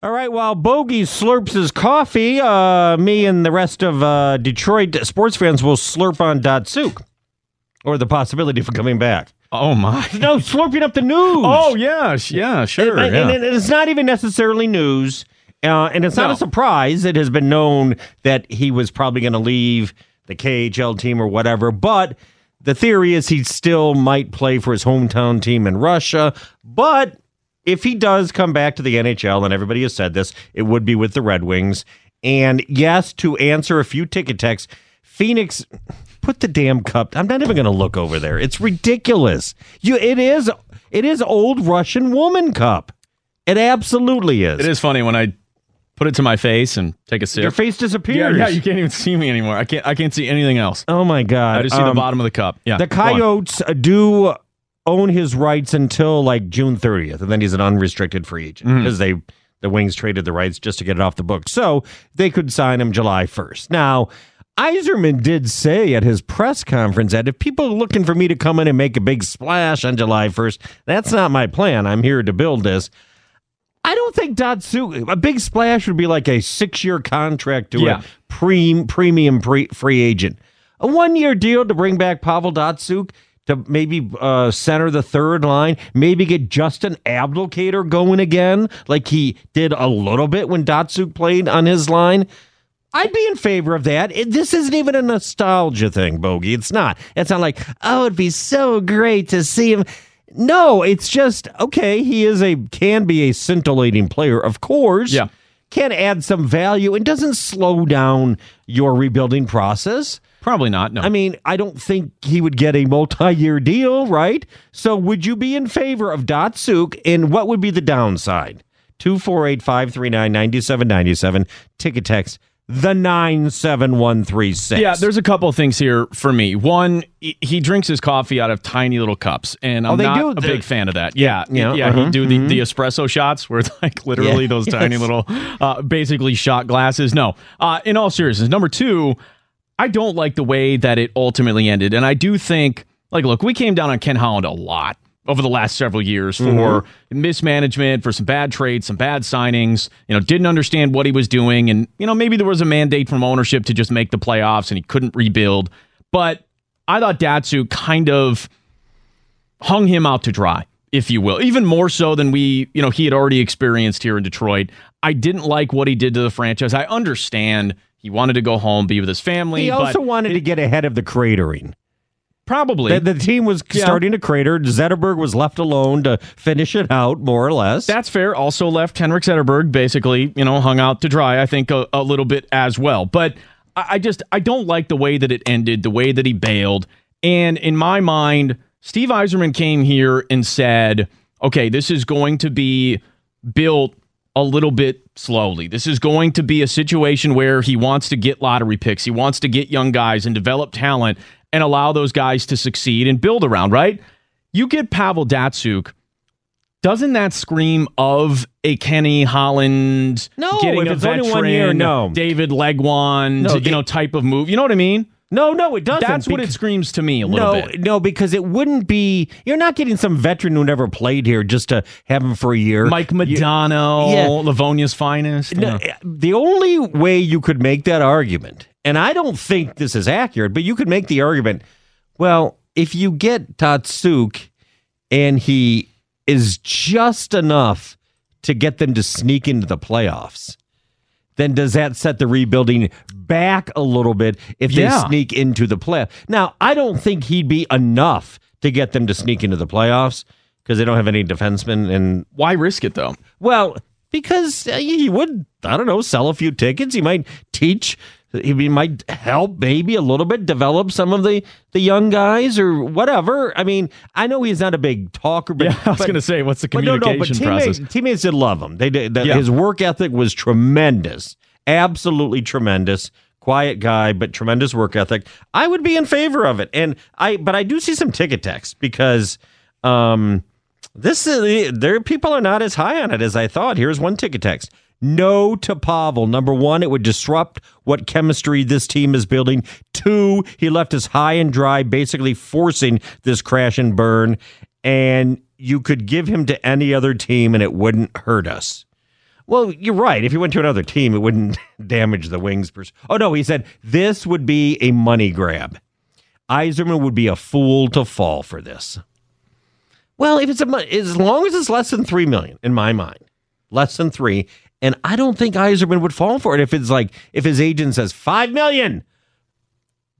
All right, while Bogey slurps his coffee, uh, me and the rest of uh, Detroit sports fans will slurp on Datsyuk, or the possibility of coming back. Oh my! No, slurping up the news. Oh yeah, sh- yeah, sure. And, yeah. and it's not even necessarily news, uh, and it's not No. a surprise. It has been known that he was probably going to leave the KHL team or whatever. But the theory is he still might play for his hometown team in Russia. But if he does come back to the NHL, and everybody has said this, it would be with the Red Wings. And yes, to answer a few ticket texts, Phoenix put the damn cup. I'm not even going to look over there. It's ridiculous. You, it is, it is old Russian woman cup. It absolutely is. it is funny when I put it to my face and take a sip. Your face disappears. yeah, yeah, you can't even see me anymore. I can't. I can't see anything else. oh my god! I just see Um, the bottom of the cup. Yeah, The. Coyotes do own his rights until like June 30th, and then he's an unrestricted free agent Mm-hmm. because they the Wings traded the rights just to get it off the books, so they could sign him July 1st. Now. Yzerman did say at his press conference that if people are looking for me to come in and make a big splash on July 1st, that's not my plan. I'm here to build this. I don't think Datsu a big splash would be like a six year contract to Yeah. a pre, premium pre, free agent. A one year deal to bring back Pavel Datsyuk to maybe uh, center the third line, maybe get Justin Abdelkader going again, like he did a little bit when Datsyuk played on his line. I'd be in favor of that. It, this isn't even a nostalgia thing, Bogey. It's not. It's not like, oh, it'd be so great to see him. No, it's just okay. He is a can be a scintillating player, of course. Yeah. can add some value and doesn't slow down your rebuilding process. Probably not. No. I mean, I don't think he would get a multi-year deal, right? So, would you be in favor of Datsyuk? And what would be the downside? 248 539 9797. Ticket text the nine seven one three six. Yeah, there's a couple of things here for me. One, he drinks his coffee out of tiny little cups, and I'm Oh, they not do? a big fan of that. Yeah, Yeah, yeah, uh-huh, he do the, the espresso shots where it's like literally Yeah, those tiny little, uh, basically shot glasses. No, uh, in all seriousness, number two, I don't like the way that it ultimately ended, and I do think, like, look, we came down on Ken Holland a lot over the last several years for mm-hmm. mismanagement, for some bad trades, some bad signings. You know, didn't understand what he was doing, and you know maybe there was a mandate from ownership to just make the playoffs, and he couldn't rebuild. But I thought Datsu kind of hung him out to dry, if you will, even more so than we, you know, he had already experienced here in Detroit. I didn't like what he did to the franchise. I understand he wanted to go home, be with his family. He also wanted to get ahead of the cratering. probably The, the team was Yeah. starting to crater. Zetterberg was left alone to finish it out, more or less. That's fair. Also left Henrik Zetterberg basically, you know, hung out to dry, I think, a, a little bit as well. But I, I just, I don't like the way that it ended, the way that he bailed. And in my mind, Steve Yzerman came here and said, okay, this is going to be built a little bit slowly. This is going to be a situation where he wants to get lottery picks. He wants to get young guys and develop talent and allow those guys to succeed and build around, right? You get Pavel Datsyuk, doesn't that scream of a Kenny Holland No, getting a veteran, one year, no. David Legwand, No, you they- know, type of move? You know what I mean? No, no, it doesn't. That's what it screams to me a little no, bit. no, because it wouldn't be. You're not getting some veteran who never played here just to have him for a year. Mike Modano, Yeah. Livonia's finest. No, Yeah. Eh, the only way you could make that argument, and I don't think this is accurate, but you could make the argument. Well, if you get Datsyuk and he is just enough to get them to sneak into the playoffs, then does that set the rebuilding back a little bit if they Yeah. sneak into the play? Now, I don't think he'd be enough to get them to sneak into the playoffs because they don't have any defensemen and Why risk it though? well, because uh, he would, I don't know, sell a few tickets. He might teach he might help maybe a little bit develop some of the the young guys or whatever. I mean, I know he's not a big talker, but Yeah, I was going to say, what's the but no, communication no, but process? teammates, teammates did love him. They did. that Yeah. His work ethic was tremendous, absolutely tremendous. Quiet guy, but tremendous work ethic. I would be in favor of it, and I. But I do see some ticket text because um, this is there. People are not as high on it as I thought. Here's one ticket text. No to Pavel. Number one, it would disrupt what chemistry this team is building. Two, he left us high and dry, basically forcing this crash and burn. And you could give him to any other team and it wouldn't hurt us. Well, you're right. If he went to another team, it wouldn't damage the Wings. Pers- oh, no, he said this would be a money grab. Yzerman would be a fool to fall for this. Well, if it's a as long as it's less than three million, in my mind, less than three, and I don't think Yzerman would fall for it if it's like if his agent says five million,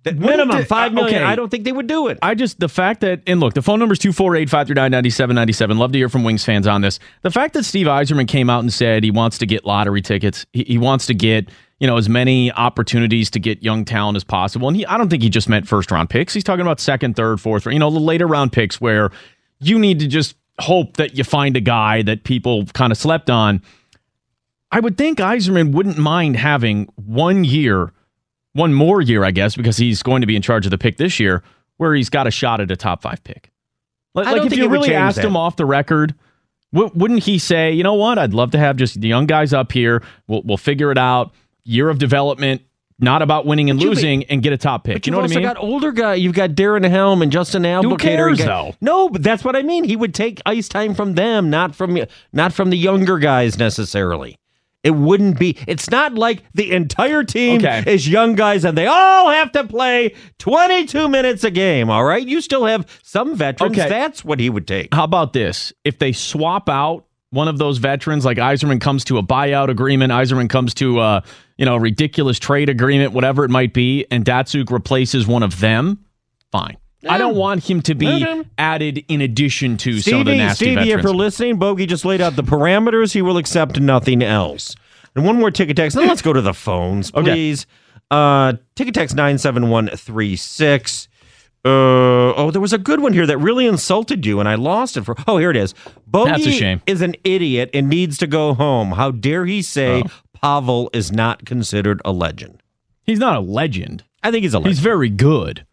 the minimum the- uh, five million. okay. I don't think they would do it. I just the fact that and look, the phone number is 248-539-9797. Love to hear from Wings fans on this. The fact that Steve Yzerman came out and said he wants to get lottery tickets, he, he wants to get you know as many opportunities to get young talent as possible. And he, I don't think he just meant first round picks. He's talking about second, third, fourth, you know, the later round picks where you need to just hope that you find a guy that people kind of slept on. I would think Yzerman wouldn't mind having one year, one more year, I guess, because he's going to be in charge of the pick this year, where he's got a shot at a top five pick. Like, like if you really asked that. him off the record, w- wouldn't he say, you know what, I'd love to have just the young guys up here. We'll, we'll figure it out. Year of development, not about winning and losing, and get a top pick. But you know what I mean? You've got older guy. You've got Darren Helm and Justin Abdelkader. cares, though? No, but that's what I mean. He would take ice time from them, not from not from the younger guys necessarily. It wouldn't be. It's not like the entire team Okay. is young guys and they all have to play 22 minutes a game. All right, you still have some veterans. Okay. That's what he would take. How about this? If they swap out one of those veterans, like Yzerman comes to a buyout agreement, Yzerman comes to a you know ridiculous trade agreement, whatever it might be, and Datsyuk replaces one of them, fine. I don't want him to be Okay. added in addition to some of the Stevie, nasty Stevie, if you're listening, Bogey just laid out the parameters. He will accept nothing else. And one more ticket text. Then let's go to the phones, Okay. please. Uh, ticket text 97136. Uh, oh, there was a good one here that really insulted you, and I lost it for. Oh, here it is. Bogey That's a shame. is an idiot and needs to go home. How dare he say Oh. Pavel is not considered a legend? he's not a legend. I think he's a legend. He's very good.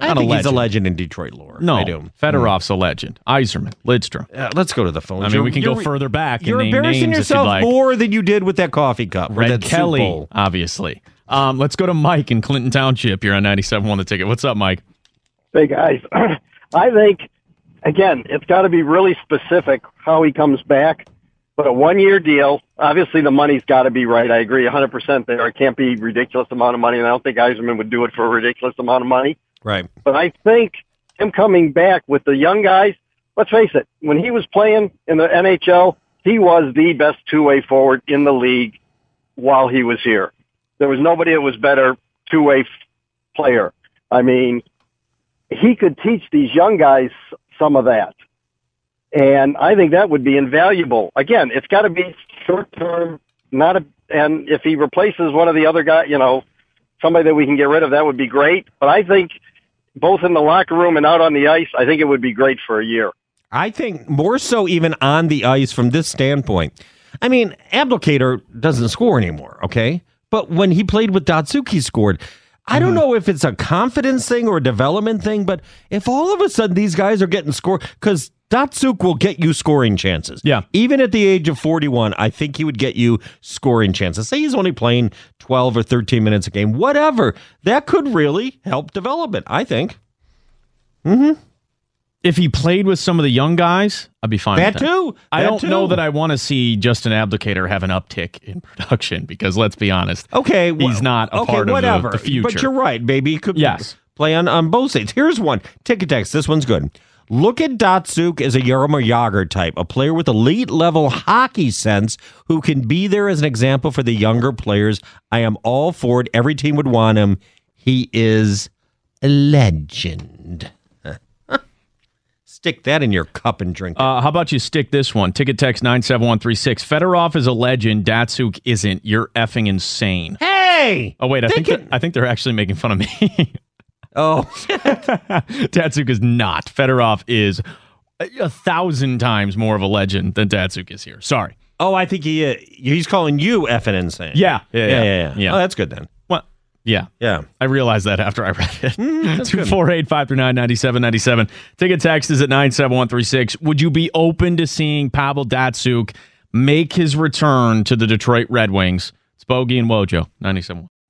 I not a think he's a legend. legend in Detroit lore. No, I do. Fedorov's a legend. Yzerman, Lidstrom. Uh, let's go to the phone. I mean, You're- we can go you're- further back. You're and name embarrassing names if you'd yourself like. more than you did with that coffee cup. or Red that soup Kelly, bowl. obviously. Um, let's go to Mike in Clinton Township. You're on 97 on the ticket. What's up, Mike? Hey guys, I think again it's got to be really specific how he comes back. But a one-year deal, obviously the money's got to be right. I agree 100% there. It can't be ridiculous amount of money, and I don't think Yzerman would do it for a ridiculous amount of money. Right. But I think him coming back with the young guys. Let's face it, when he was playing in the NHL, he was the best two-way forward in the league while he was here. There was nobody that was better two-way f- player. I mean, he could teach these young guys some of that. And I think that would be invaluable. Again, it's got to be short term, not a, and if he replaces one of the other guys, you know, somebody that we can get rid of, that would be great. But I think both in the locker room and out on the ice, I think it would be great for a year. I think more so even on the ice from this standpoint. I mean, Abdelkader doesn't score anymore, okay? But when he played with Datsyuk, he scored. I Mm-hmm. don't know if it's a confidence thing or a development thing, but if all of a sudden these guys are getting score, because Datsyuk will get you scoring chances. Yeah. Even at the age of 41, I think he would get you scoring chances. Say he's only playing 12 or 13 minutes a game, whatever. That could really help development, I think. Mm hmm. If he played with some of the young guys, I'd be fine. That with that. too. I don't too. know that I want to see Justin Abdelkader have an uptick in production because let's be honest. Okay, He's not a okay, part of the- whatever. the future. But you're right, maybe he could Yes. play on, on both sides. Here's one ticket text. This one's good. Look at Datsyuk as a Jaromir Jagr type, a player with elite level hockey sense who can be there as an example for the younger players. I am all for it. Every team would want him. He is a legend. Stick that in your cup and drink. it. Uh, how about you stick this one? Ticket text 97136. Fedorov is a legend. Datsyuk isn't. You're effing insane. hey. Oh wait, I think can- they're, I think they're actually making fun of me. Oh, Datsyuk is not. Fedorov is a, thousand times more of a legend than Datsyuk is here. Sorry. oh, I think he uh, he's calling you effing insane. Yeah, yeah, yeah, yeah, yeah. yeah. yeah. Oh, that's good then. What? Yeah. Yeah. I realized that after I read it. Mm, that's good. 248 539 9797. Ticket text is at 97136. Would you be open to seeing Pavel Datsyuk make his return to the Detroit Red Wings? It's Bogey and Wojo, 97.